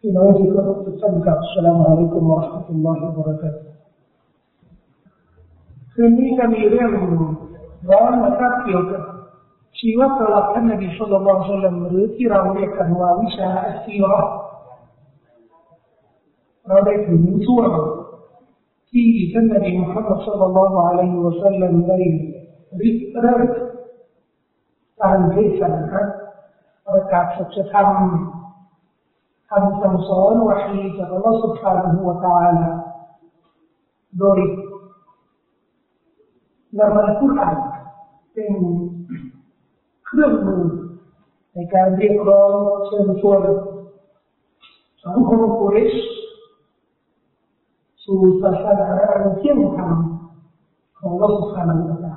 في نوادي كتب السابقة السلام عليكم ورحمة الله وبركاته คืนนี้จะมีเรื่องร้อนนะครับเกี่ยวกับชีวประวัติท่านนบีสุลต่านสุลตัมหรือที่เราเรียกกันว่าวิชาอัสซีรอเราได้ถึงช่วงที่ท่านนบีมุฮัมมัดสุลลัลลอฮุอะลัยฮิวะสัลลัมได้ริเริ่มการเทศนาประกาศสัจธรรม คำสั่งสอนวะฮีจากอัลลอฮฺ سبحانه และ تعالى โดยนำอัลกุรอานเป็นเครื่องมือในการเรียกร้องเชิญชวนสังคมกุริชสู่ศาสนาอันเที่ยงธรรมของเราสุภาพนัก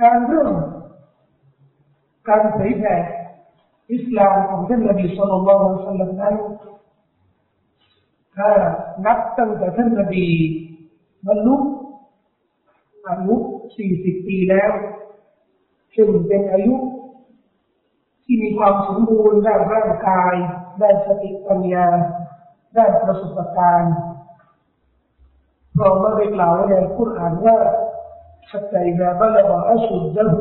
การเรื่องการเผยแผ่ อิสลามของท่านนบีสุลต่านละสัลลัมนั้นถ้านับตั้งแต่ท่านนบีบรรลุอายุ40ปีแล้วซึ่งเป็นอายุที่มีความสมบูรณ์ด้านร่างกายด้านสติปัญญาด้านประสบการณ์เราได้กล่าวในคุรานว่า حتى إذا بلغ أشده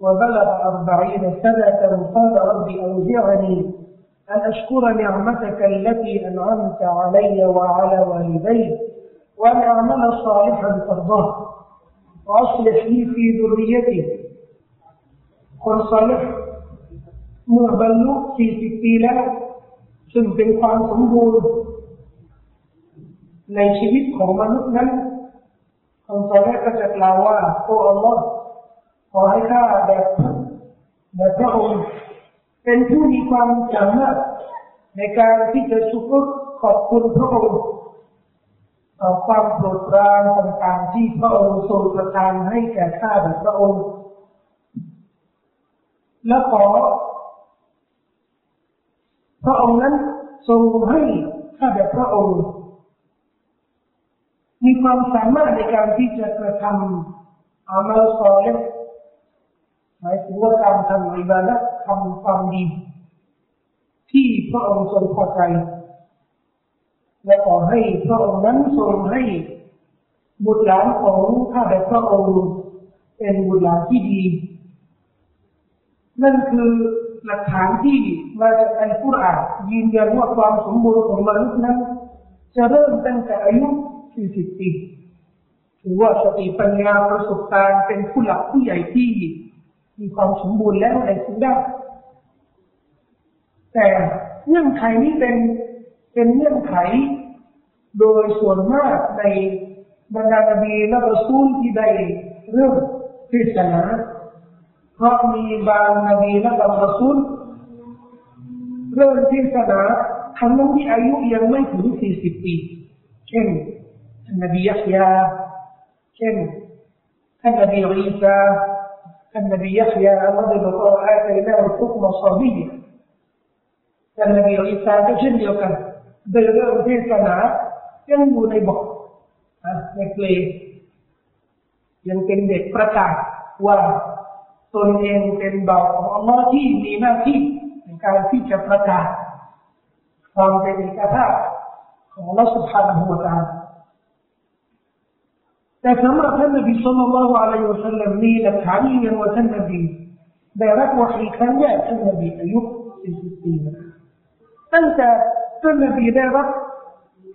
وبلغ أربعين سنة قال رب أوزعني أن أشكر نعمتك التي أنعمت علي وعلى والدي وأن أعمل صالحا ترضاه وأصلح لي في ذريتي คนซอลเมื่อบรรลุ40ปีแล้วซึ่งเป็นความสมบูรณ์ในชีวิตของมนุษย์นั้นคนซอลก็จะกล่าวว่าโอ้อัลลอฮ์ ขอให้ข้าแบบแบบพระองค์เป็นผู้มีความสามารถในการที่จะชุกขอบคุณพระองค์ความโปรดปรานต่างๆที่พระองค์ทรงประทานให้แก่ข้าแบบพระองค์ และขอ พระองค์นั้นทรงให้ข้าแต่พระองค์ มีความสามารถในการที่จะกระทำอามัลซอเล หมายถึงว่าการทำอิบาดะทำความดี ที่พระองค์ทรงพอใจและขอให้พระองค์นั้นทรงให้บุตรหลานของข้าแต่พระองค์เป็นบุตรหลานที่ดี นั่นคือหลักฐานที่มาจากอัลกุรอานยืนยันว่าความสมบูรณ์ของมนุษย์นั้น จะเริ่มตั้งแต่อายุ 40 ปีถือว่าสติปัญญาประสบการณ์เป็นผู้หลักผู้ใหญ่ที่ มีความสมบูรณ์แล้วในทุกด้านแต่เงื่อนไขนี้เป็นเป็นเงื่อนไข โดยส่วนมากในบรรดานบีและปรอซูลที่ได้เริ่มเทศนาเพราะมีบางนบีและบางรสุลเริ่มเทศนาทั้งที่อายุยังไม่ถึง 40 ปี เช่นท่านนบียักยาเช่นท่านนบีอีสา ท่านนบียักยาอัลลอฮฺได้บอกว่าอาตัยนาอุคุกมซาบีท่านนบีอีสาก็เช่นเดียวกันได้เริ่มเทศนายังอยู่ในบอกในเพลงยังเป็นเด็กประกาศว่าตนเองเป็นบ่าวของอัลลอฮ์ที่มีหน้าที่ในการที่จะประกาศความเป็นเอกภาพของอัลลอฮ์ سبحانه และ تعالى แต่สำหรับท่านนบีสุลต่านละอะลัยฮิวะสัลลัมมีหลักฐา นยืนยันว่าท่านนบีได้รับวะฮีครั้งแรกท่านนบีอายุ40ปีตั้งแต่ท่านนบีได้รับ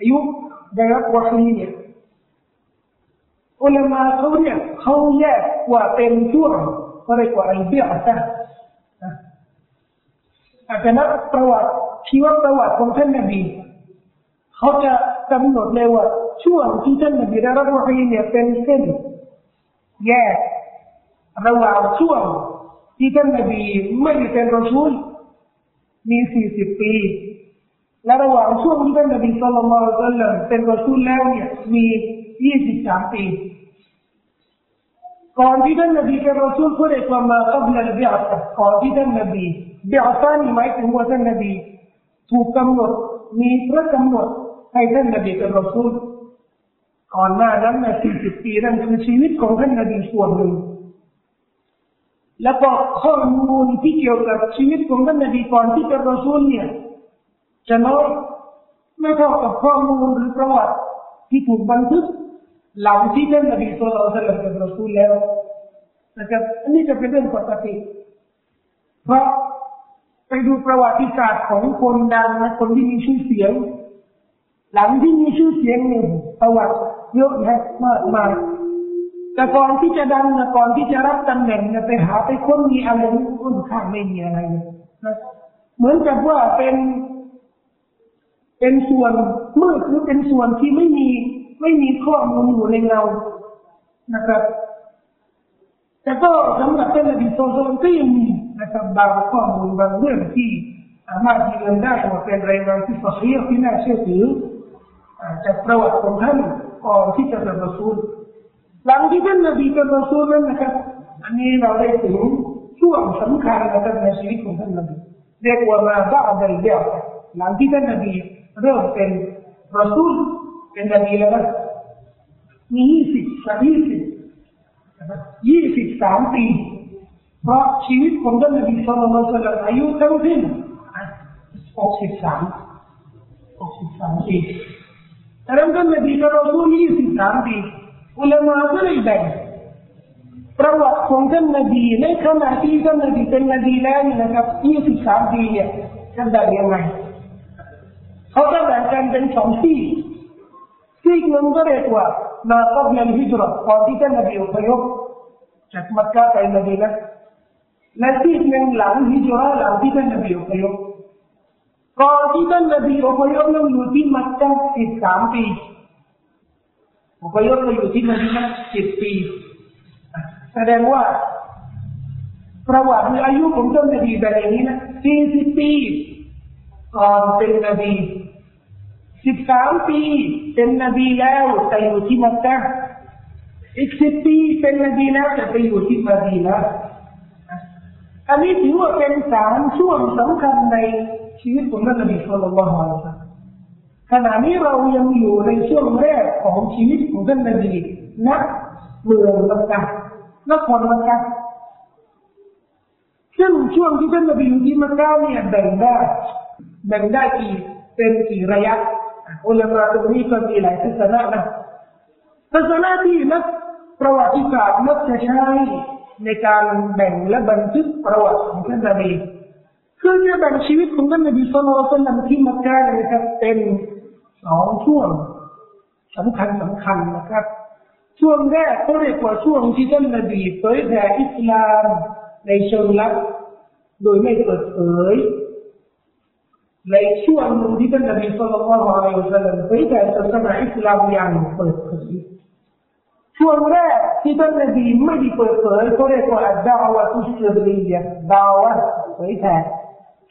อายุได้รับวะฮีเนี่ยอุลามาเขาเนี่ยเขาแยกว่าเป็นช่วงก็เรียกว่าอัลบิอะซะอาจจะนับประวัติชีวประวัติของท่านนบีเขาจะกำหนดเลยว่า ช่วงที่ท่านนบีได้รับวะฮีเนี่ยเป็นเส้นแยกระหว่างช่วงที่ท่านนบีไม่ได้เป็นรอซูลมีสี่สิบปี และระหว่างช่วงที่ท่านนบีสุลต่านละสัลเป็นรอซูลแล้วเนี่ยมียี่สิบสามปี ก่อนที่ท่านนบีเป็นรอซูลเขาเรียกว่ามาก่อนลบิอัตก่อนที่ท่านนบีเบิอัตนี่หมายถึงว่าท่านนบีถูกกำหนดมีพระกำหนดให้ท่านนบีเป็นรอซูล ก่อนหน้านั้นนะสี่สิบปีนั่นคือชีวิตของท่านนบีส่วนหนึ่ง แล้วก็ข้อมูลที่เกี่ยวกับชีวิตของท่านนบีก่อนที่เป็นรอซูลเนี่ย จะน้อยไม่เท่ากับข้อมูลหรือประวัติที่ถูกบันทึกหลังที่ท่านนบีสุลต่านเป็นรอซูลแล้วนะครับอันนี้จะเป็นเรื่องปกติเพราะไปดูประวัติศาสตร์ของคนดังนะคนที่มีชื่อเสียง หลังที่มีชื่อเสียงเนี่ยประวัติ เยอะแยะมากมายแต่ก่อนที่จะดังนะก่อนที่จะรับตำแหน่งนี่ยไปหาไปค้นมีอะไรค้นข้างไม่มีอะไรเลยนะเหมือนกับว่าเป็นเป็นส่วนมืดหรือเป็นส่วนที่ไม่มีไม่มีข้อมูลอยู่ในเงานะครับ แต่ก็สำหรับเป็นอดีตโซโซนก็ยังมีนะครับบางข้อมูลบางเรื่องที่สามารถยืนยันได้ว่าเป็นรายงานที่สฮีที่น่าเชื่อถือจากประวัติของท่าน ก่อนที่จะเป็นรอซูลหลังที่ท่านนบีเป็นรอซูลนั้นนะครับอันนี้เราได้ถึงช่วงสำคัญนะครับในชีวิตของท่านนบีเรียกว่ามาบ้าอัลเดียวหลังที่ท่านนบีเริ่มเป็นรอซูลเป็นนบีแล้วนะมียี่สิบสามยี่สิบยี่สิบสามปีเพราะชีวิตของท่านนบีสุลต่านอายุทั้งสิ้นหกสิบสามหกสิบสามปี แต่เริ่มต้นนบีกับรอซูลยี่สิบสามปีอุลามาก็เลยแบ่งประวัติของท่านนบีในขณะที่ท่านนบีเป็นนบีแล้วนะครับยี่สิบสามปีเนี่ยท่านแบ่งยังไงเขาก็แบ่งกันเป็นสองที่ที่หนึ่งก็เรียกว่านาคบยันฮิจรัตก่อนที่ท่านนบีอพยพจากมักกะไปมดีนะและที่หนึ่งหลังฮิจรัตหลังที่ท่านนบีอพยพ ก่อนที่ท่านนบีอพยพนั้นอยู่ที่มักกะสิบสามปีอพยพมาอยู่ที่มดีนะสิบปี แสดงว่าประวัติอายุของท่านนบีแบบนี้นะสี่สิบปีก่อนเป็นนบีสิบสามปีเป็นนบีแล้วแต่อยู่ที่มักกะอีกสิบปีเป็นนบีแล้วแต่ไปอยู่ที่มาดีนะอันนี้ถือว่าเป็นสามช่วงสำคัญใน ชีวิตของนบีสุลต่านละขณะนี้เรายังอยู่ในช่วงแรกของชีวิตของท่านนบีนักเมืองมักกะนครมักกะซึ่งช่วงที่ท่านนบีอยู่ที่มักกะเนี่ยแบ่งได้แบ่งได้กี่เป็นกี่ระยะอุลามะตรงนี้ก็มีหลายทศนะนะทศนะที่นักประวัติศาสตร์มักจะใช้ในการแบ่งและบันทึกประวัติของท่านนบี คือจะแบ่งชีวิตของท่านนบีสุลต่านที่มักกะนะครับเป็นสองช่วงสำคัญสำคัญนะครับ ช่วงแรกเขาเรียกว่าช่วงที่ท่านนบีเผยแผ่อิสลามในเชิงลับโดยไม่เปิดเผยในช่วงหนึ่งที่ท่านนบีสุลต่านละอัลลอฮฺเผยแผ่ศาสนาอิสลามอย่างเปิดเผยช่วงแรกที่ท่านนบีไม่ได้เปิดเผยเขาเรียกว่าดาวะตุชรียะดาวะเผยแผ่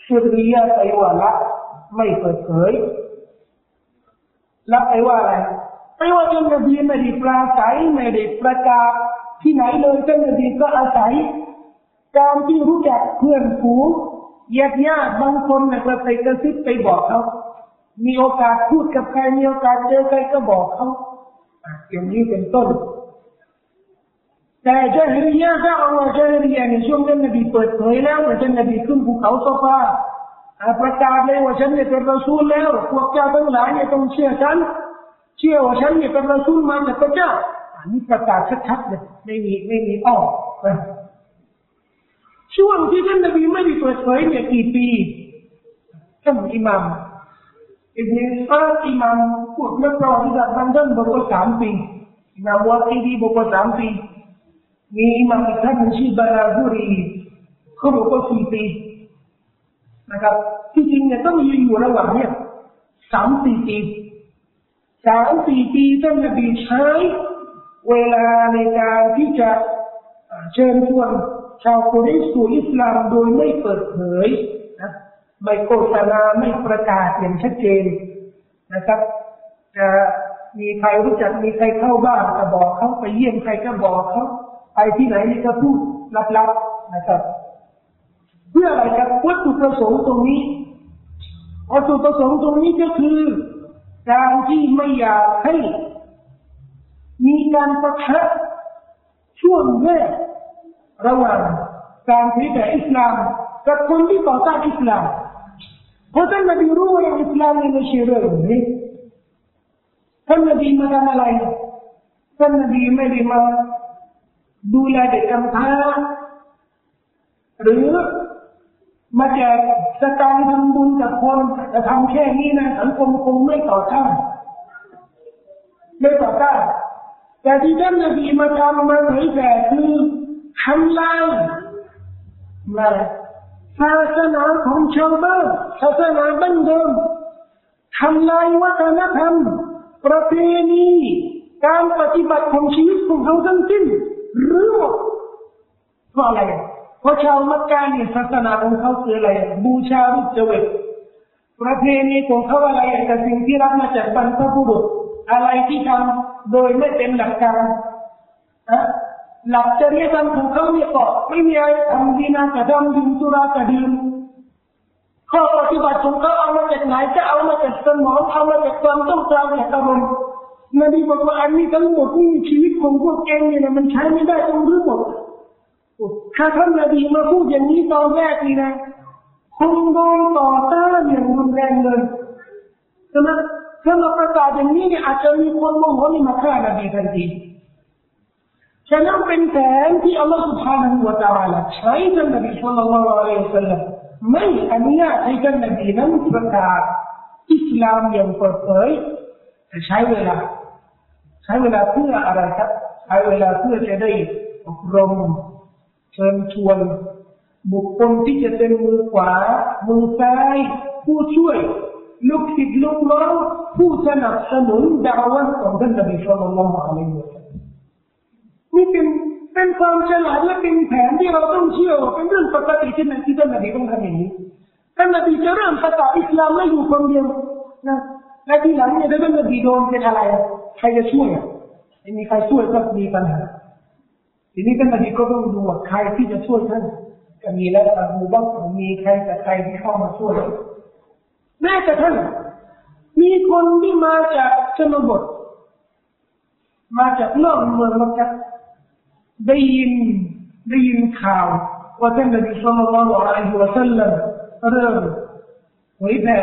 ชรียะไปว่าละไม่เปิดเผยละไปว่าอะไรไปว่าท่านนบีไม่ได้ปราศัยไม่ได้ประกาศที่ไหนเลยท่านนบีก็อาศัยการที่รู้จักเพื่อนฝูงญาติญาติบางคนเนี่ยไปกระซิบไปบอกเขา มีโอกาสพูดกับใครมีโอกาสเจอใครก็บอกเขาอย่างนี้เป็นต้น แต่เจฮริยะถ้าเอาเจฮริยะในช่วงนั้นนบีเปิดเผยแล้วว่าฉันนบีขึ้นภูเขาโซฟาประกาศเลยว่าฉันเนี่ยเป็นรอซูลแล้วพวกเจ้าทั้งหลายเนี่ยต้องเชื่อฉันเชื่อว่าฉันเนี่ยเป็นรอซูลมาจากพระเจ้าอันนี้ประกาศชัดๆเลยไม่มีไม่มีอ้อช่วงที่ท่านนบีไม่ได้เปิดเผยเนี่ยกี่ปีท่านอิหมามอิบเนซาอิหมามพูดเรื่องประวัติศาสตร์บางท่านบอกว่าสามปีอิหมามวาซีดีบอกว่าสามปี มีอิหม่ามอีกท่านชื่อบาราบุรีเขาบอกว่าสี่ปีนะครับที่จริงเนี่ยต้องยืนอยู่ระหว่างเนี่ยสามสี่ปีสามสี่ปีท่านนบีใช้เวลาในการที่จะเชิญชวนชาวกุริสู่อิสลามโดยไม่เปิดเผยนะไม่โฆษณาไม่ประกาศอย่างชัดเจนนะครับจะมีใครรู้จักมีใครเข้าบ้านก็บอกเขาไปเยี่ยมใครก็บอกเขา ไปที่ไหนนี่ก็พูดลับๆนะครับ เพื่ออะไรครับวัตถุประสงค์ตรงนี้วัตถุประสงค์ตรงนี้ก็คือ การที่ไม่อยากให้ มีการประทะช่วงแรกระหว่างการเผยแผ่อิสลามกับคนที่ต่อต้านอิสลามเพราะท่านนบีรู้ว่าอิสลามไม่ใช่เรื่องนี้ท่านนบีมาทำอะไรท่านนบีไม่ได้มา ดูแลเด็กกำพร้า หรือมาแจกสตางค์ทำบุญกับคนแต่ทำแค่นี้นะสังคมคงไม่ต่อต้านไม่ต่อต้านแต่ที่ท่านนบีมาทำมาเผยแผ่คือทำลายมาศาสนาของชาวบ้านศาสนาบั้นเดิมทำลายวัฒนธรรม ประเพณี การปฏิบัติของชีวิตของเขาทั้งสิ้น รือหมดเพราะอะไรเพราะชาวมักกะเนี่ยศาสนาของเขาคืออะไรบูชารูปเจวิตประเพณีของเขาอะไรแต่สิ่งที่รับมาจากบรรพบุรุษ อะไรที่ทำโดยไม่เป็นหลักการนะหลักจริยธรรมของเขาเนี่ยก็ไม่มีอะไรทำดีนากระดำดื่มสุรากระดื่มข้อปฏิบัติของเขาเอามาจากไหนจะเอามาจากสมองเอามาจากความต้องการแห่งอารมณ์ นบีบอกว่าอันนี้ทั้งหมดที่ชีวิตของพวกแกเนี่ยมันใช้ไม่ได้ต้งรื้อหมดถ้าท่านนบีมาพูดอย่างนี้ตอนแรกนี่นะคงโดนต่อต้านอย่างรุนแรงเลยใช่ไหถ้ามาประกาศอย่างนี้เนี่ยอาจจะมีคนมองว่านี่มาฆ่านบีทันทีฉะนั้นเป็นแผนที่อัลลอฮฺสุบฮานะหูวะตะอาลาใช้ท่านนบีสุลต่านละอัลลอฮฺสัลลัมไม่อนุญาตให้ท่านนบีนั้นประกาศอิสลามอย่างเปิดเผยแต่ใช้เวลา ใช้เวลาเพื่ออะไรครับ ใช้เวลาเพื่อจะได้อบรมเชิญชวน บุคคลที่จะเป็นมือขวา มือซ้าย ผู้ช่วย ลูกศิษย์ลูกน้องผู้สนับสนุนดาวะของท่านนบีสุลต่านละอัลลอฮฺนี่เป็นเป็นความฉลาดและเป็นแผนที่เราต้องเชื่อเป็นเรื่องปกติที่นันที่ท่านนบีต้องทำอย่างนี้ท่านนบีจะเริ่มประกาศอิสลามไม่อยู่คนเดียวนะและทีหลังเนี่ยท่านนบีโดนเป็นอะไร ใครจะช่วยไม่มีใครช่วยก็มีปัญหา ทีนี้ท่านนบีก็ต้องดูว่าใครที่จะช่วยท่านจะมีแล้วอบูบักมีใครแต่ใครที่เข้ามาช่วยแม้กระทั่งมีคนที่มาจากชนบท มาจากนอกเมืองมักกะได้ยินได้ยินข่าวว่าท่านนบีสุลต่านละอัลลอฮฺสัลลัมเริ่มเผยแผ่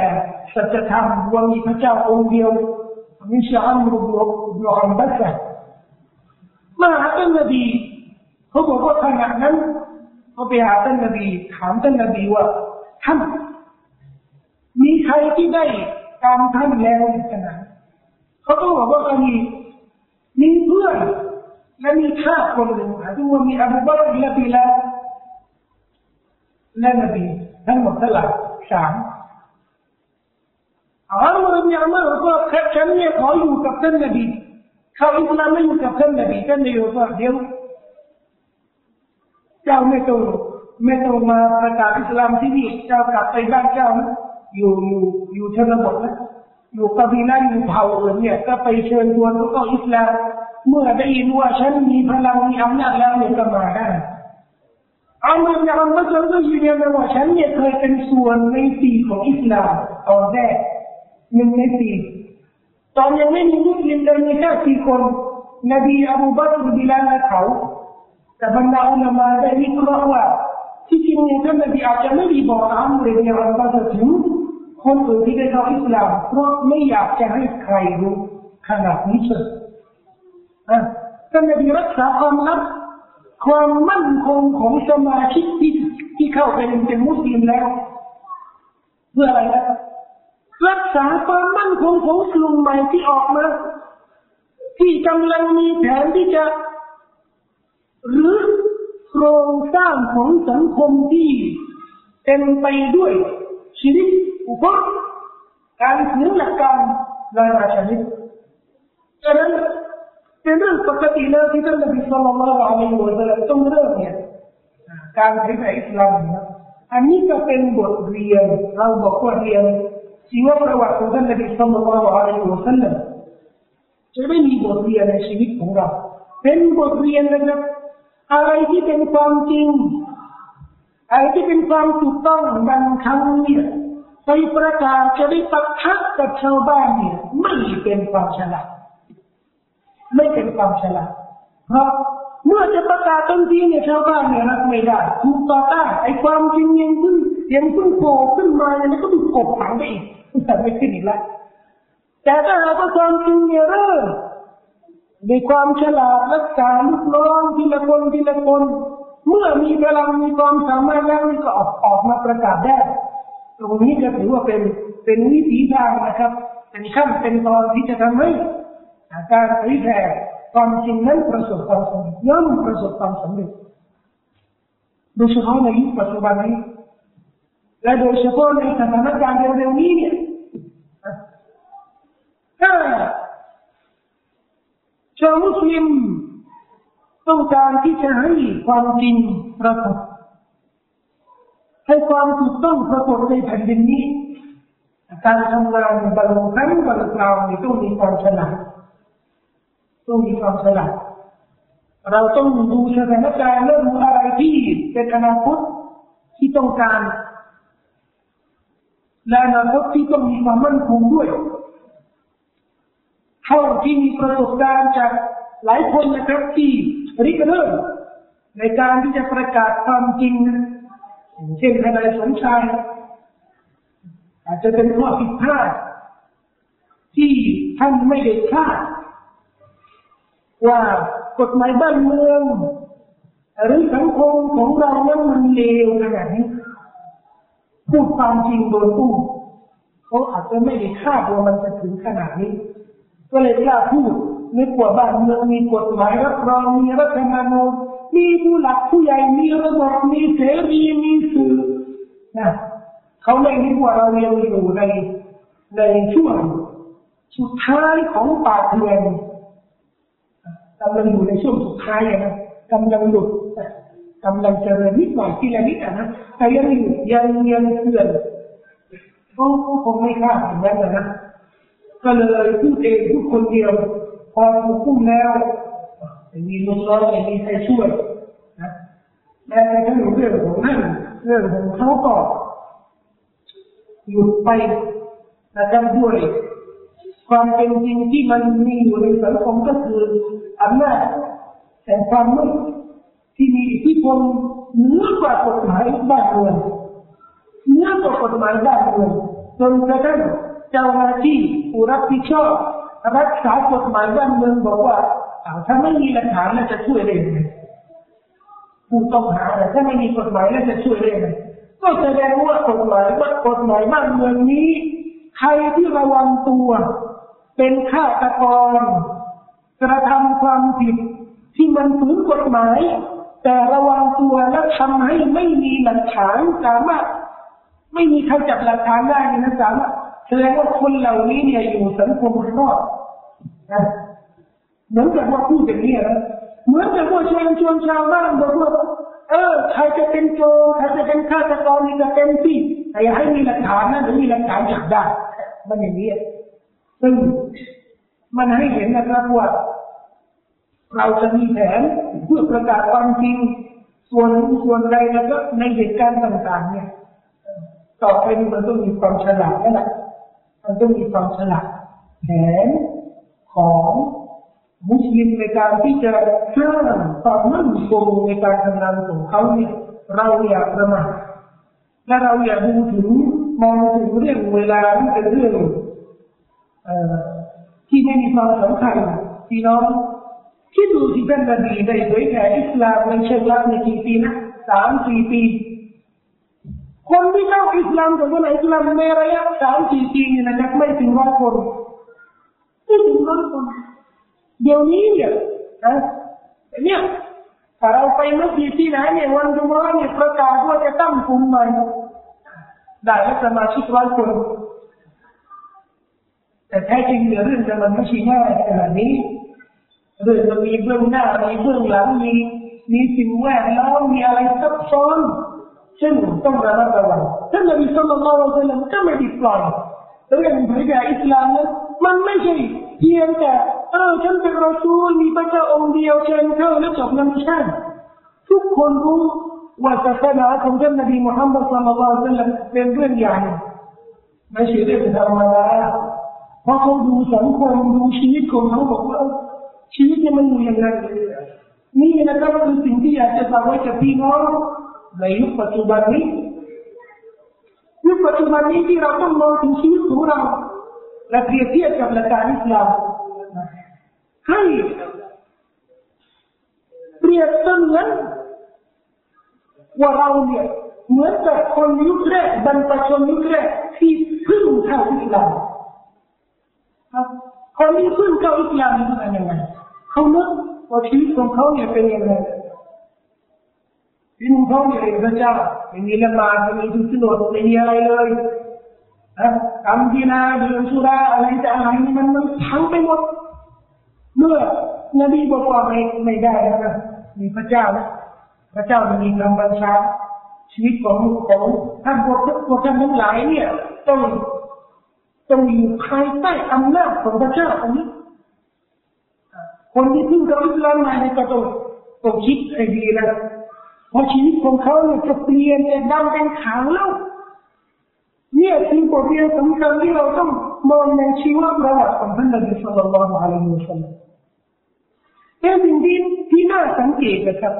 สัจธรรมว่ามีพระเจ้าองค์เดียว มิชอัมรุบรุบอัมบัสะมาหาท่านนบีเขาบอกว่าขณะนั้นเขาไปหาท่านนบีถามท่านนบีว่าท่านมีใครที่ได้ตามท่านแล้วขนาดเขาก็บอกว่ามีมีเพื่อนและมีข้าคนหนึ่งหมายถึงว่ามีอบูบักรและบิลาและนบีทั้งหมดเท่าไหร่สาม อาลอฮฺเนี่ยมาบอกว่าฉันเนี่ยขออยู่กับท่านนบีเขาอิสลามไม่อยู่กับท่านนบีท่านนบีบอกว่าเดี๋ยวเจ้าไม่ต้องไม่ต้องมาประกาศอิสลามที่นี่เจ้ากลับไปบ้านเจ้าอยู่อยู่อยู่ชนบทนะอยู่กบิลาอยู่เผ่าอื่นเนี่ยก็ไปเชิญชวนเขาเข้าอิสลามเมื่อได้ยินว่าฉันมีพลังมีอำนาจแล้วเนี่ยก็มาได้อามัยอัมมัสก็ยืนยันว่าฉันเนี่ยเคยเป็นส่วนในปีของอิสลามตอนแรก หนึ่งในปีตอนยังไม่มีมุสลิมเลยมีแค่สี่คนนบีอบูบักรบิลาและเขาแต่บรรดาอุลามาได้วิเคราะห์ว่าที่จริงเนี่ยท่านนบีอาจจะไม่ได้บอกอัมเรุบิลาอัมบัสถึงคนอื่นที่ได้เข้าอิสลามเพราะไม่อยากจะให้ใครรู้ขนาดนี้เฉยท่านนบีรักษาความลับความมั่นคงของสมาชิกที่ที่เข้าไปเป็นมุสลิมแล้วเพื่ออะไรนะรั รักษาความมั่นคงของกลุ่มใหม่ที่ออกมา ที่กำลังมีแผนที่จะ หรือโครงสร้างของสังคมที่เต็มไปด้วยชีวิตอุปการถือหลักการนานาชนิดฉะนั้นเป็นเรื่องปกติเลยที่ท่านนบีสุลต่านละอัลลอฮฺสัลลัมต้องเริ่มเนี่ยการเผยแผ่อิสลามนะอันนี้ก็เป็นบทเรียนเราบอกว่าเรียน ชีวประวัติของท่านนบีสุลต่านละอัลลอฮฺสัลลัมจะไม่มีบทเรียนในชีวิตของเรา เป็นบทเรียนนะครับ อะไรที่เป็นความจริง อะไรที่เป็นความถูกต้องบางครั้งเนี่ยไปประกาศจะได้ปักทักกับชาวบ้านเนี่ยไม่เป็นความฉลาดไม่เป็นความฉลาดเพราะ เมื่อจะประกาศต้นทีเนี่ยชาวบ้านเนี่ยรับไม่ได้ถูกต่อต้านไอ้ความจริงยังขึ้นยังเพิ่งโผล่ขึ้นมาเนี่ยก็ถูกกดขังไปอีกแต่ไม่ขึ้นอีกแล้วแต่ถ้าหากว่าความจริงเนี่ยเริ่มด้วยความฉลาดรักษาลูกน้องทีละคนทีละคนเมื่อมีพลังมีความสามารถแล้วก็ออกออกมาประกาศได้ ตรงนี้จะถือว่าเป็นเป็นวิถีทางนะครับ เป็นขั้นเป็นตอนที่จะทำให้การเผยแผ่ ความจริงนั้นประสบความสำเร็จย่อมประสบความสำเร็จโดยเฉพาะในยุคปัจจุบันนี้ และโดยเฉพาะในสถานการณ์เร็วๆนี้เนี่ยถ้าชาวมุสลิมต้องการที่จะให้ความจริงปรากฏให้ความถูกต้องปรากฏในแผ่นดินนี้ การทำงานบางครั้งบางคราวต้องมีความฉลาด ต้องมีความฉลาดเราต้องดูสถานการณ์เรื่องอะไรที่เป็นอนาคตที่ต้องการและอนาคตที่ต้องมีความมั่นคงด้วยเท่าที่มีประสบการณ์จากหลายคนนะครับที่ริเริ่มในการที่จะประกาศความจริงเช่นทนายสมชายอาจจะเป็นข้อผิดพลาดที่ท่านไม่ได้คาด ว่ากฎหมายบ้านเมือง หรือสังคมของเรานั้นมันเลวขนาดนี้พูดความจริงโดยตู้เขาอาจจะไม่ได้คาดว่ามันจะถึงขนาดนี้ ก็เลยกล้าพูดนึกว่าบ้านเมืองมีกฎหมายรับรองมีรัฐธรรมนูญมีผู้หลักผู้ใหญ่มีระบบมีเสรีมีสื่อนะเขาไม่นึกว่าเรายังอยู่ในในช่วงสุดท้ายของป่าเถื่อน กำลังอยู่ในช่วงสุดท้ายนะกำลังหลุดกำลังเจริญนิดหน่อยทีละนิดนะแต่ยังอยู่ยังยังเถื่อนเขาคงไม่คาดถึงนั้นนะก็เลยพูดเองพูดคนเดียวพอถูกพุ่งแล้วมีลูกน้องมีใครช่วยนะแม้กระทั่งเรื่องของนั่นเรื่องของเขาก็หยุดไปนะครับด้วย ความเป็นจริงที่มันมีอยู่ในสังคมก็คืออำนาจแห่งความมืดที่มีอิทธิพลเหนือกว่ากฎหมายบ้านเมืองเหนือกว่ากฎหมายบ้านเมืองจนกระทั่งเจ้าหน้าที่ผู้รับผิดชอบรักษากฎหมายบ้านเมืองบอกว่าถ้าไม่มีหลักฐานแล้วจะช่วยได้ไหมผู้ต้องหาถ้าไม่มีกฎหมายแล้วจะช่วยได้ไหมก็แสดงว่ากฎหมายว่ากฎหมายบ้านเมืองนี้ใครที่ระวังตัว เป็นฆาตกร กระทำความผิดที่มันฝืนกฎหมาย แต่ระวังตัวและทำให้ไม่มีหลักฐานสามารถ ไม่มีใครจับหลักฐานได้นะสามารถแสดงว่าคนเหล่านี้เนี่ยอยู่สังคมข้างนอกนะเหมือนกับว่าพูดอย่างนี้นะเหมือนกับว่าชวนชวนชาวบ้านบอกว่าเออใครจะเป็นโจรใครจะเป็นฆาตกรนี่จะเป็นที่แต่ให้มีหลักฐานนะหรือมีหลักฐานจับได้มันอย่างนี้ ซึ่งมันให้เห็นนะครับว่าเราจะมีแผนเพื่อประกาศความจริง ส่วนส่วนใดแล้วก็ในเหตุการณ์ต่างๆ เนี่ย ต่อไปมันต้องมีความฉลาดนั่นแหละมันต้องมีความฉลาดแผนของมุสลิมในการที่จะสร้างความมั่นคงในการทำงานของเขาเนี่ยเราอย่าประมาทและเราอย่าดูถึงมองถึงเรื่องเวลาที่เป็นเรื่อง ที่ไม่มีความสำคัญพี่น้องคิดดูที่เป็นนบีได้เผยแผ่อิสลามในเชิงลับในกี่ปีนะสามสี่ปี คนที่เข้าอิสลามกับคนอิสลามในระยะสามสี่ปีนี่นะครับไม่ถึงร้อยคนไม่ถึงร้อยคนเดี๋ยวนี้เนี่ยนะเนี่ยถ้าเราไปมัสยิดที่ไหนเนี่ยวันจุมาเนี่ยประกาศว่าจะตั้งกลุ่มใหม่ได้แล้สมาชิกร้อยคน แต่แท้จริงเรื่องมันไม่ใช่ง่ายขนาดนี้เรื่องมันมีเบื้องหน้ามีเบื้องหลังมีมีสิ่งแวดล้อมมีอะไรซับซ้อนซึ่งต้องระมัดระวังท่านนบีสุลต่านละอัลลอฮฺก็ไม่ได้ปล่อยเรื่องเผยแผ่อิสลามนั้นมันไม่ใช่เพียงแต่เออฉันเป็นรอซูลมีพระเจ้าองค์เดียวเชิญเข้าแล้วจบนั้นใช่ทุกคนรู้ว่าศาสนาของท่านนบีมุฮัมมัดสุลลัลลอฮุซัลลัมเป็นเรื่องใหญ่ไม่ใช่เรื่องธรรมดา เพราะเขาดูสังคมดูชีวิตของเขาบอกว่าชีวิตเนี่ยมันอยู่ยังไงนี่นะครับคือสิ่งที่อยากจะฝากไว้กับพี่น้องในยุคปัจจุบันนี้ยุคปัจจุบันนี้ที่เราต้องมองถึงชีวิตของเราและเปรียบเทียบกับหลักการอิสลามให้เปรียบเสมือนว่าเราเนี่ยเหมือนกับคนยุคแรกบรรพชนยุคแรกที่พึ่งเข้าอิสลาม คนที่พึ่งเข้าอิสลามนี่เป็นยังไงเขาเนึกว่าชีวิตของเขาเนี่ยเป็นยังไงชีวิตของเขาเนี่ยเป็นพระเจ้าไม่มีละมาไม่มีทุกข์โนดไม่มีอะไรเลยกรรมที่นาเดือนสุราอะไรจะอะไรนี่มันมันพังไปหมดเมื่อนบีบอกว่าไม่ไม่ได้แล้วนะมีพระเจ้านะพระเจ้ามีคำบัญชาชีวิตของของท่านพวกพวกท่านทั้งหลายเนี่ยต้อง ต้องอยู่ภายใต้อำนาจของพระเจ้าอันนี้คนที่พึ่งกับอิสลามมาเนี่ยก็ต้องต้องคิดให้ดีนะเพราะชีวิตของเขาเนี่ยจะเปลี่ยนจากดำเป็นขาวแล้วเนี่ยคือบทเรียนสำคัญที่เราต้องมองในชีวประวัติของท่านนบีสุลต่านละฮ์อะลัยฮิวสัลลัมเป็นสิ่งที่ที่น่าสังเกตนะครับ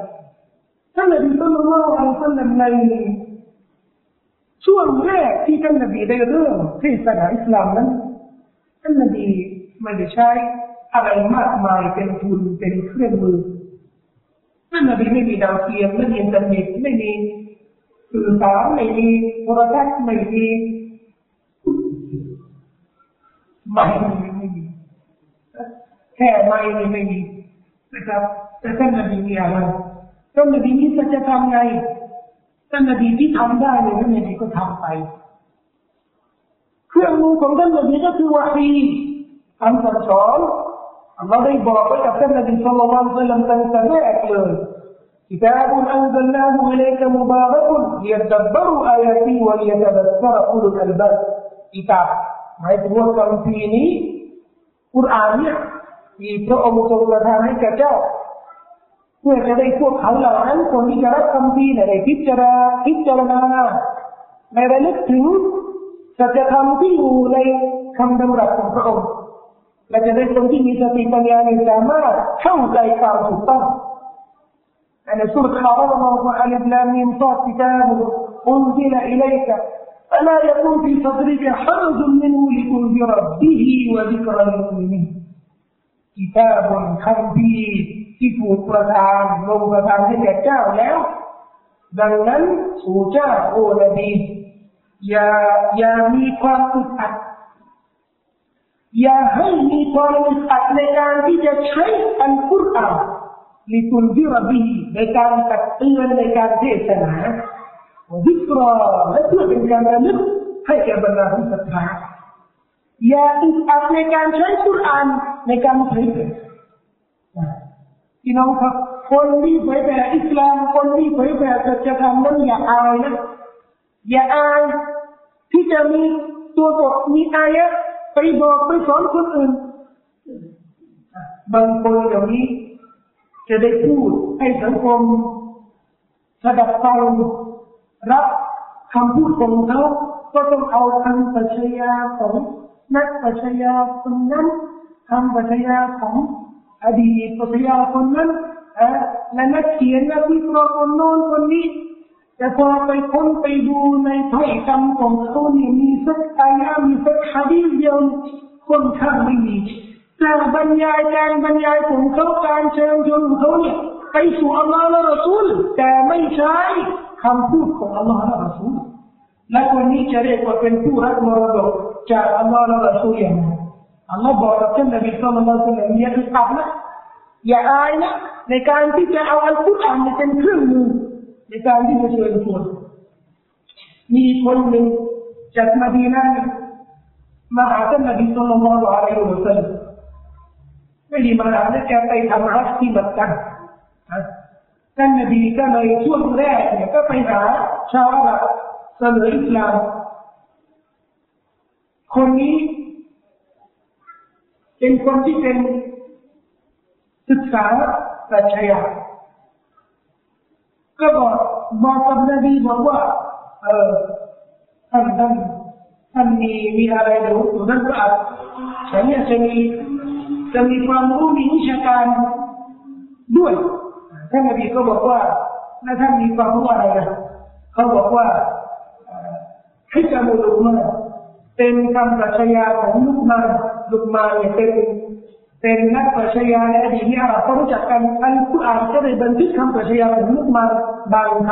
ท่านนบีสุลต่านละฮ์อะลัยฮิวสัลลัมใน ช่วงแรกที่ท่านนบีได้เริ่มเทศนาอิสลามนั้นท่านนบีไม่ได้ใช้อะไรมากมายเป็นทุนเป็นเครื่องมือท่านนบีไม่มีดาวเทียมไม่มีอินเทอร์เน็ตไม่มีสื่อสารไม่มีโทรทัศน์ไม่มีไม่ไม่มีแค่ไม่ไม่มีนะครับแต่ท่านนบีมีอะไรท่านนบีมีสัจธรรมไง ท่านนบีที่ทำได้เลยท่านนบีก็ทำไปเครื่องมือของท่านนบีก็คือวาฮีคำสั่งสอนอัลลอฮ์ได้บอกไว้กับท่านนบีสุลต่านละลัมตั้งแต่แรกเลย كتاب أنزلناه إليك مبارك ليتدبروا آياته وليتذكر أولو الألباب كتاب หมายถึงว่าคำพีนี้กุรอานเนี่ยที่พระองค์ทรงประทานให้แก่เจ้า เพื่อจะได้พวกเขาเหล่านั้นคนที่จะรับคำพีเนี่ยได้พิจารณาพิจารณาในระลึกถึงสัจธรรมที่อยู่ในคำดำรัสของพระองค์และจะได้คนที่มีสติปัญญาในสามารถเข้าใจความถูกต้องในสุรษะอัลลอฮฺว่าอัลลอฮฺมินซาติกาบุอุนซิลอิเลก فلا يكون في صدرك حرج منه لتنذر به وذكر المؤمنين كتاب คำพี ที่ถูกประทานลงประทานให้แก่เจ้าแล้ว ดังนั้นสู่เจ้าโอ้นบีอย่าอย่ามีความอึดอัดอย่าให้มีความอึดอัดในการที่จะใช้อัลกุรอานลิตุนดิรบีในการตักเตือนในการเทศนาวิกรอและเพื่อเป็นการระลึกให้แก่บรรดาผู้ศรัทธาอย่าอึดอัดในการใช้กุรอานในการเผยแผ่ พี่น้องครับ คนที่เผยแผ่อิสลามคนที่เผยแผ่สัจธรรมนั้นอย่าอายนะอย่าอายที่จะมีตัวบทมีอายะไปบอกไปสอนคนอื่น บางคนอย่างนี้ จะได้พูดให้สังคมสดับฟังรับคำพูดของเขาก็ต้องเอาคำปัชญาของนักปัชญาคนนั้นคำปัชญาของ อดีตปัชญาคนนั้นและนักเขียนนักวิเคราะห์คนโน้นคนนี้ แต่พอไปค้นไปดูในถ้อยคำของเขาเนี่ยมีสักอายะมีสักฮะดีเดียวค่อนข้างไม่มีแต่บรรยายการบรรยายของเขาการเชิญชวนของเขาเนี่ยไปสู่อัลลอฮ์และรอซูลแต่ไม่ใช้คำพูดของอัลลอฮ์และรอซูลและคนนี้จะเรียกว่าเป็นผู้รับมรดกจากอัลลอฮ์และรอซูลอย่างไร อัลลอฮ์บอกกับท่านนบีสุลต่านละสัลลัมอย่าอึดอัดนะอย่าอายนะในการที่จะเอาอัลกุรอานเป็นเครื่องมือในการที่จะช่วยคนมีคนหนึ่งจากมาดีนามาหาท่านนบีสุลต่านละอะลัยฮิวะสัลลัมไม่ดีมาหาแล้วแกไปทำรักที่บัตกันท่านนบีก็เลยช่วงแรกเนี่ยก็ไปหาชาวอาหรับเสนออิสลามคนนี้ เป็นคนที่เป็นศึกษาปรัชญาก็บอกบอกกับนบีบอกว่าเออท่านท่านท่านมีมีอะไรเดี๋ยวอยู่นั่นก็อาจฉันเนี่ยจะมีจะมีความรู้มีวิชาการด้วยท่านนบีก็บอกว่าถ้าท่านมีความรู้อะไรนะเขาบอกว่าให้จำมุลุมาเป็นคำปรัชญาของลุกมา ลุกมาเนี่ยเป็นเป็นนักปรัชญาในอดีตที่อาหรับเขารู้จักกันอันกุรอานก็ได้บันทึกคำปรัชญาของลุกมาบางค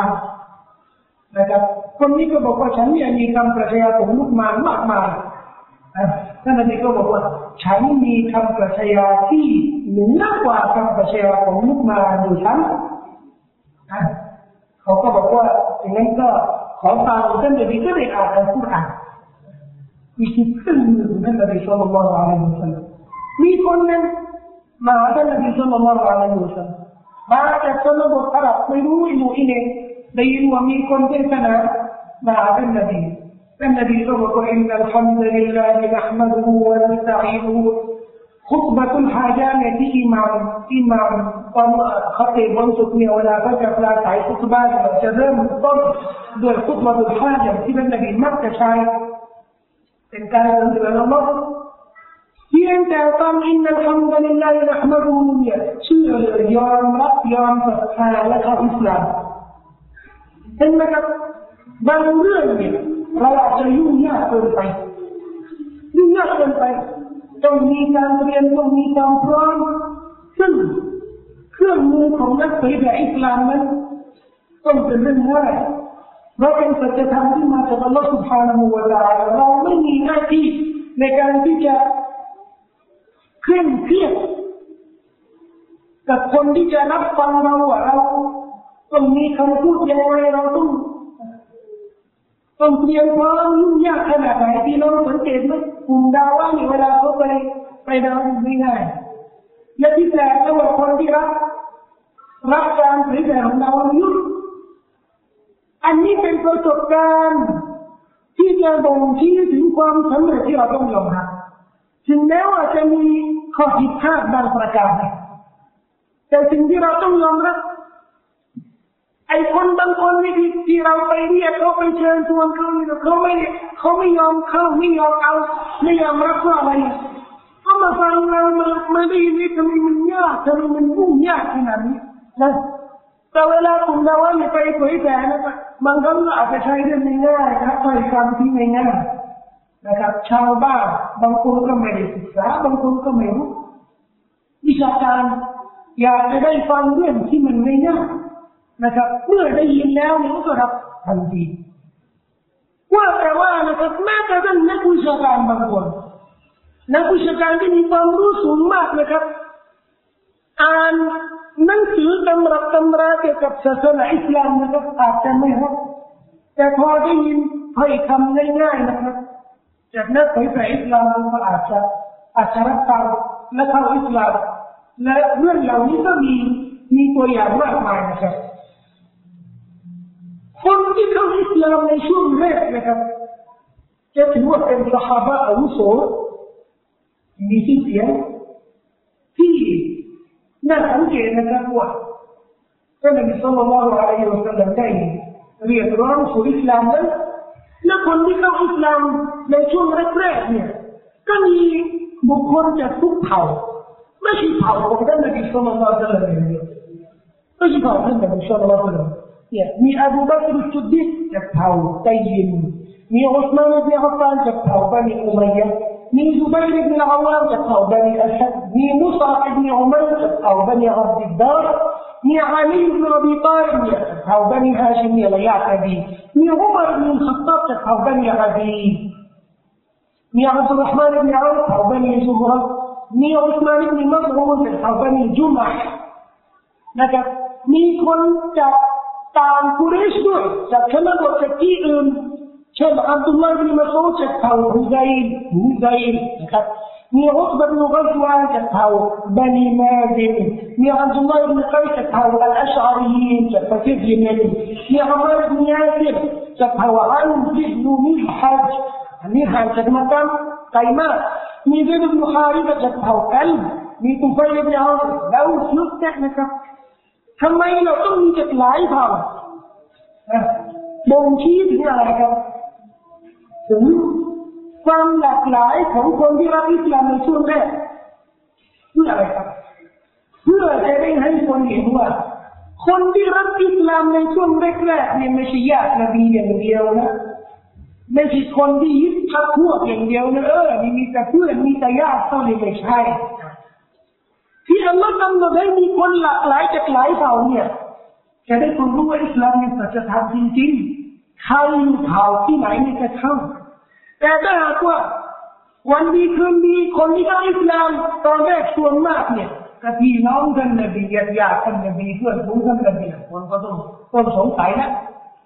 ำนะครับคนนี้ก็บอกว่าฉันเนี่ยมีคำปรัชญาของลุกมามากมายท่านนบีก็บอกว่า ฉันมีคำปรัชญาที่เหนือกว่าคำปรัชญาของลุกมาอยู่ชั้นเขาก็บอกว่าอย่างนั้นก็ขอฟังท่านนบีก็ได้อ่านอัลกุรอาน มีคิดขึ้นมือท่านนบีสุลต่านละอัลลอฮฺสัลลัมมีคนหนึ่งมาท่านนบีสุลต่านละอัลลอฮฺสัลลั เป็นการสรรเสริญอัลลอเพียงแต่ตามอินนัลฮัมดุลิลลาฮินะฮ์มะรูเนี่ยเชื่อยอมรับยอมศรัทธาและเข้าอิสลามเห็นไหมครับบางเรื่องเนี่ยเราอาจจะยุ่งยากเกินไปยุ่งยากเกินไปต้องมีการเรียนต้องมีความพร้อมซึ่งเครื่องมือของนักปฏิบัติอิสลามนั้นต้องเป็นเรื่องง่าย เราเป็นสัจธรรมที่มาจากอัลลอฮฺ سبحانه และ تعالى เราไม่มีหน้าที่ในการที่จะเคร่งเครียดกับคนที่จะรับฟังเราว่าเราต้องมีคำพูดยังไงเราต้องต้องเตรียมพร้อมยุ่งยากขนาดไหนที่เราสังเกตไหมกลุ่มดาว่านี่เวลาเขาไปไปดาวไม่ง่ายและที่แปลกก็ว่าคนที่รับรับการเผยแผ่ของดาวยุทธ อันนี้เป็นประสบการณ์ที่จะบ่งชี้ถึงความสำเร็จที่เราต้องยอมรับถึงแม้ว่าจะมีข้อผิดพลาดบางประการแต่สิ่งที่เราต้องยอมรับไอ้คนบางคนนี่ที่ที่เราไปเรียกเขาไปเชิญชวนเขาเนี่ยเขาไม่เขาไม่ยอมเข้าไม่ยอมเอาไม่ยอมรับว่าอะไรเขามาฟังเรามามาได้ยินทำไมมันยากทำไมมันยุ่งยากขนาดนี้นะแต่เวลาคุณเราว่าไปเผยแผ่นะครับ บางครั้งก็อาจจะใช้เรื่องง่ายๆครับถ้อยคำที่ง่ายๆนะครับ ชาวบ้านบางคนก็ไม่ได้ศึกษา บางคนก็ไม่รู้วิชาการอยากจะได้ฟังเรื่องที่มันง่ายนะครับ เมื่อได้ยินแล้วนี่ก็รับทันทีว่าแต่ว่านะครับแม้แต่ท่านนักวิชาการบางคนนักวิชาการที่มีความรู้สูงมากนะครับ อ่าน หนังสือตำรับตำราเกี่ยวกับศาสนาอิสลามนะครับอาจจะไม่รู้แต่พอได้ยินถ้อยคำง่ายๆนะครับจากนักเผยแผ่อิสลามก็อาจจะอาจจะรับฟังและเข้าอิสลามและเรื่องเหล่านี้ก็มีมีตัวอย่างมากมายนะครับ คนที่เข้าอิสลามในช่วงแรกนะครับจะถือว่าเป็นสหายอาวุโสมีชื่อเสียง لا توجه أنك واحد فالنبي صلى الله عليه وسلم. دائما ریکرانس و اسلام دل لکن دیگه اسلام لیچون رکرات نیه کنی بکن جا سوک پاو مشی پاو بودن نبی صلی اللہ علیہ وسلم. مشی پاو بودن نبی صلی اللہ علیہ وسلم. می أبو بکر الصدیق جا پاو طيب. تیم عثمان بن عفان جا پاو بنی مي زبير بن العوام جبهه بني أسد مي مصعب بن عمر جبهه بني عبد الدار مي علي بن أبي طالب جبهه بني هاشم ليعت أبي مي عمر بن الخطاب جبهه بني عدي مي عبد الرحمن بن عوف بني زهرة مي عثمان بن مظهور جبهه بني جمح นะครับมีคนจากต่างกุเรชด้วยจากชนบทจากที่อื่น เช่นอับดุลลาห์บินมัสูดจากเผ่าฮุซัยลฮุซัยลนะครับมีอุตบะบินกัซวานจากเผ่าบันีมาซินมีอับดุลลาห์บินกัยจากเผ่าอัลอัชอารีนจากประเทศเยเมนมีอัมรบินยาซิรจากเผ่าอันบิบนุมิฮัจอันนี้ห่างจากมักกะไกลมากมีเซดบินฮาริบะจากเผ่ากัลมีตุฟัยบินอาลแล้วยุดนะครับทำไมเราต้องมีจัดหลายผ่าบ่งชี้ถึงอะไรครับ ถึงความหลากหลายของคนที่รับอิสลามในช่วงแรกเพื่ออะไรครับ เพื่อจะได้ให้คนเห็นว่า คนที่รับอิสลามในช่วงแรกๆเนี่ยไม่ใช่ญาตินบีอย่างเดียวนะไม่ใช่คนที่ยึดพักพวกอย่างเดียวนะเออมีแต่เพื่อนมีแต่ญาติเท่านี้ไม่ใช่ที่อัลลอฮ์กำหนดให้มีคนหลากหลายจากหลายเผ่าเนี่ยจะได้คนรู้ว่าอิสลามเป็นสัจธรรมจริงๆเข้าเผ่าที่ไหนนี่จะเข้า แต่ถ้าหากว่าวันดีคืนดีคนที่เข้าอิสลามตอนแรกส่วนมากเนี่ยกับพี่น้องกันนบีญาติญาติกันนบีเพื่อนฝูงกันนบีคนก็ต้องต้องสงสัยนะ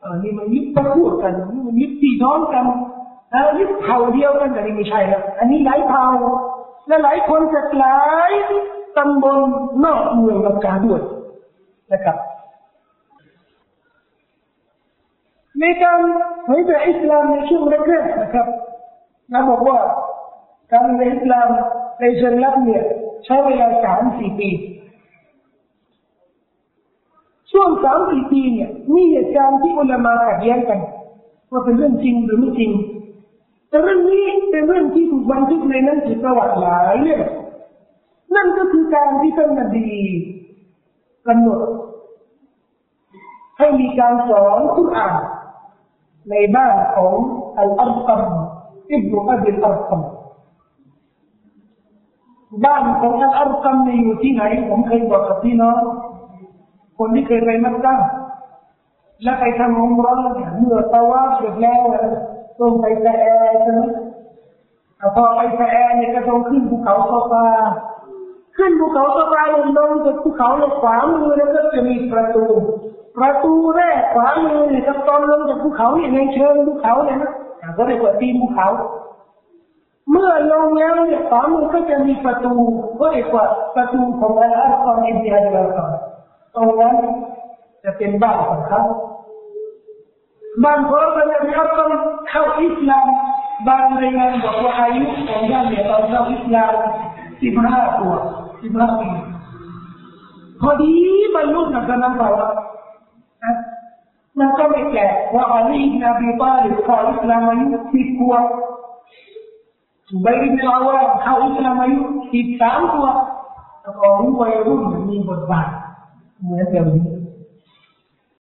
เออนี่มันยึดตะพูดกันนี่มันยึดพี่น้องกันแล้วยึดเผ่าเดียวกันแต่นี่ไม่ใช่แล้วอันนี้หลายเผ่าและหลายคนจากหลายตำบลนอกเมืองกับการด้วยนะครับ ในการเผยแผ่อิสลามในช่วงแรกๆนะครับนะบอกว่าการในอิสลามในเชิงลับเนี่ยใช้เวลาสามสี่ปี ช่วงสามสี่ปีเนี่ยมีเหตุการณ์ที่อุลามาขัดแย้งกัน ว่าเป็นเรื่องจริงหรือไม่จริง แต่เรื่องนี้เป็นเรื่องที่ถูกบันทึกในหนังสือประวัติหลายเรื่องนั่นก็คือการที่ท่านนบีกำหนดให้มีการสอนทุกอ่าน ในบ้านของอัลอัลกัมอิบนุอับิลอัลกัมบ้านของอัลอัลกัมนี่อยู่ที่ไหน ผมเคยบอกกับพี่น้องคนที่เคยไปมักกะและไปทำอุมรอเนี่ยเมื่อตะวาเสร็จแล้วต้องไปแสแอใช่ไหมพอไปแสแอเนี่ยก็ต้องขึ้นภูเขาโซฟาขึ้นภูเขาโซฟาลงลงจากภูเขาลงขวามือแล้วก็จะมีประตู ประตูแรกขวามือเนี่ยตอนลงจากภูเขาเนี่ยในเชิงภูเขาเนี่ยนะก็เรียกว่าตีนภูเขา เมื่อลงแล้วเนี่ยขวามือก็จะมีประตูก็เรียกว่าประตูของอัลลอฮ์อินเดียเราตรงนั้นจะเป็นบ้านของเขาบางคนก็จะเขาต้องเข้าอิสลามบางรายงานบอกว่าอายุของท่านเนี่ยตอนเข้าอิสลามสิบห้าตัวสิบห้าปีพอดีบรรลุนักนั้นเรา มันก็ไม่แปลกว่าอาลีนบีตาลิบเข้าอิสลามอายุสิบขวบใบริบลาวาเขาอิสลามอายุสิบสามขวบแล้วก็รู้วัยรุ่นมีบทบาทเหมือนเดิม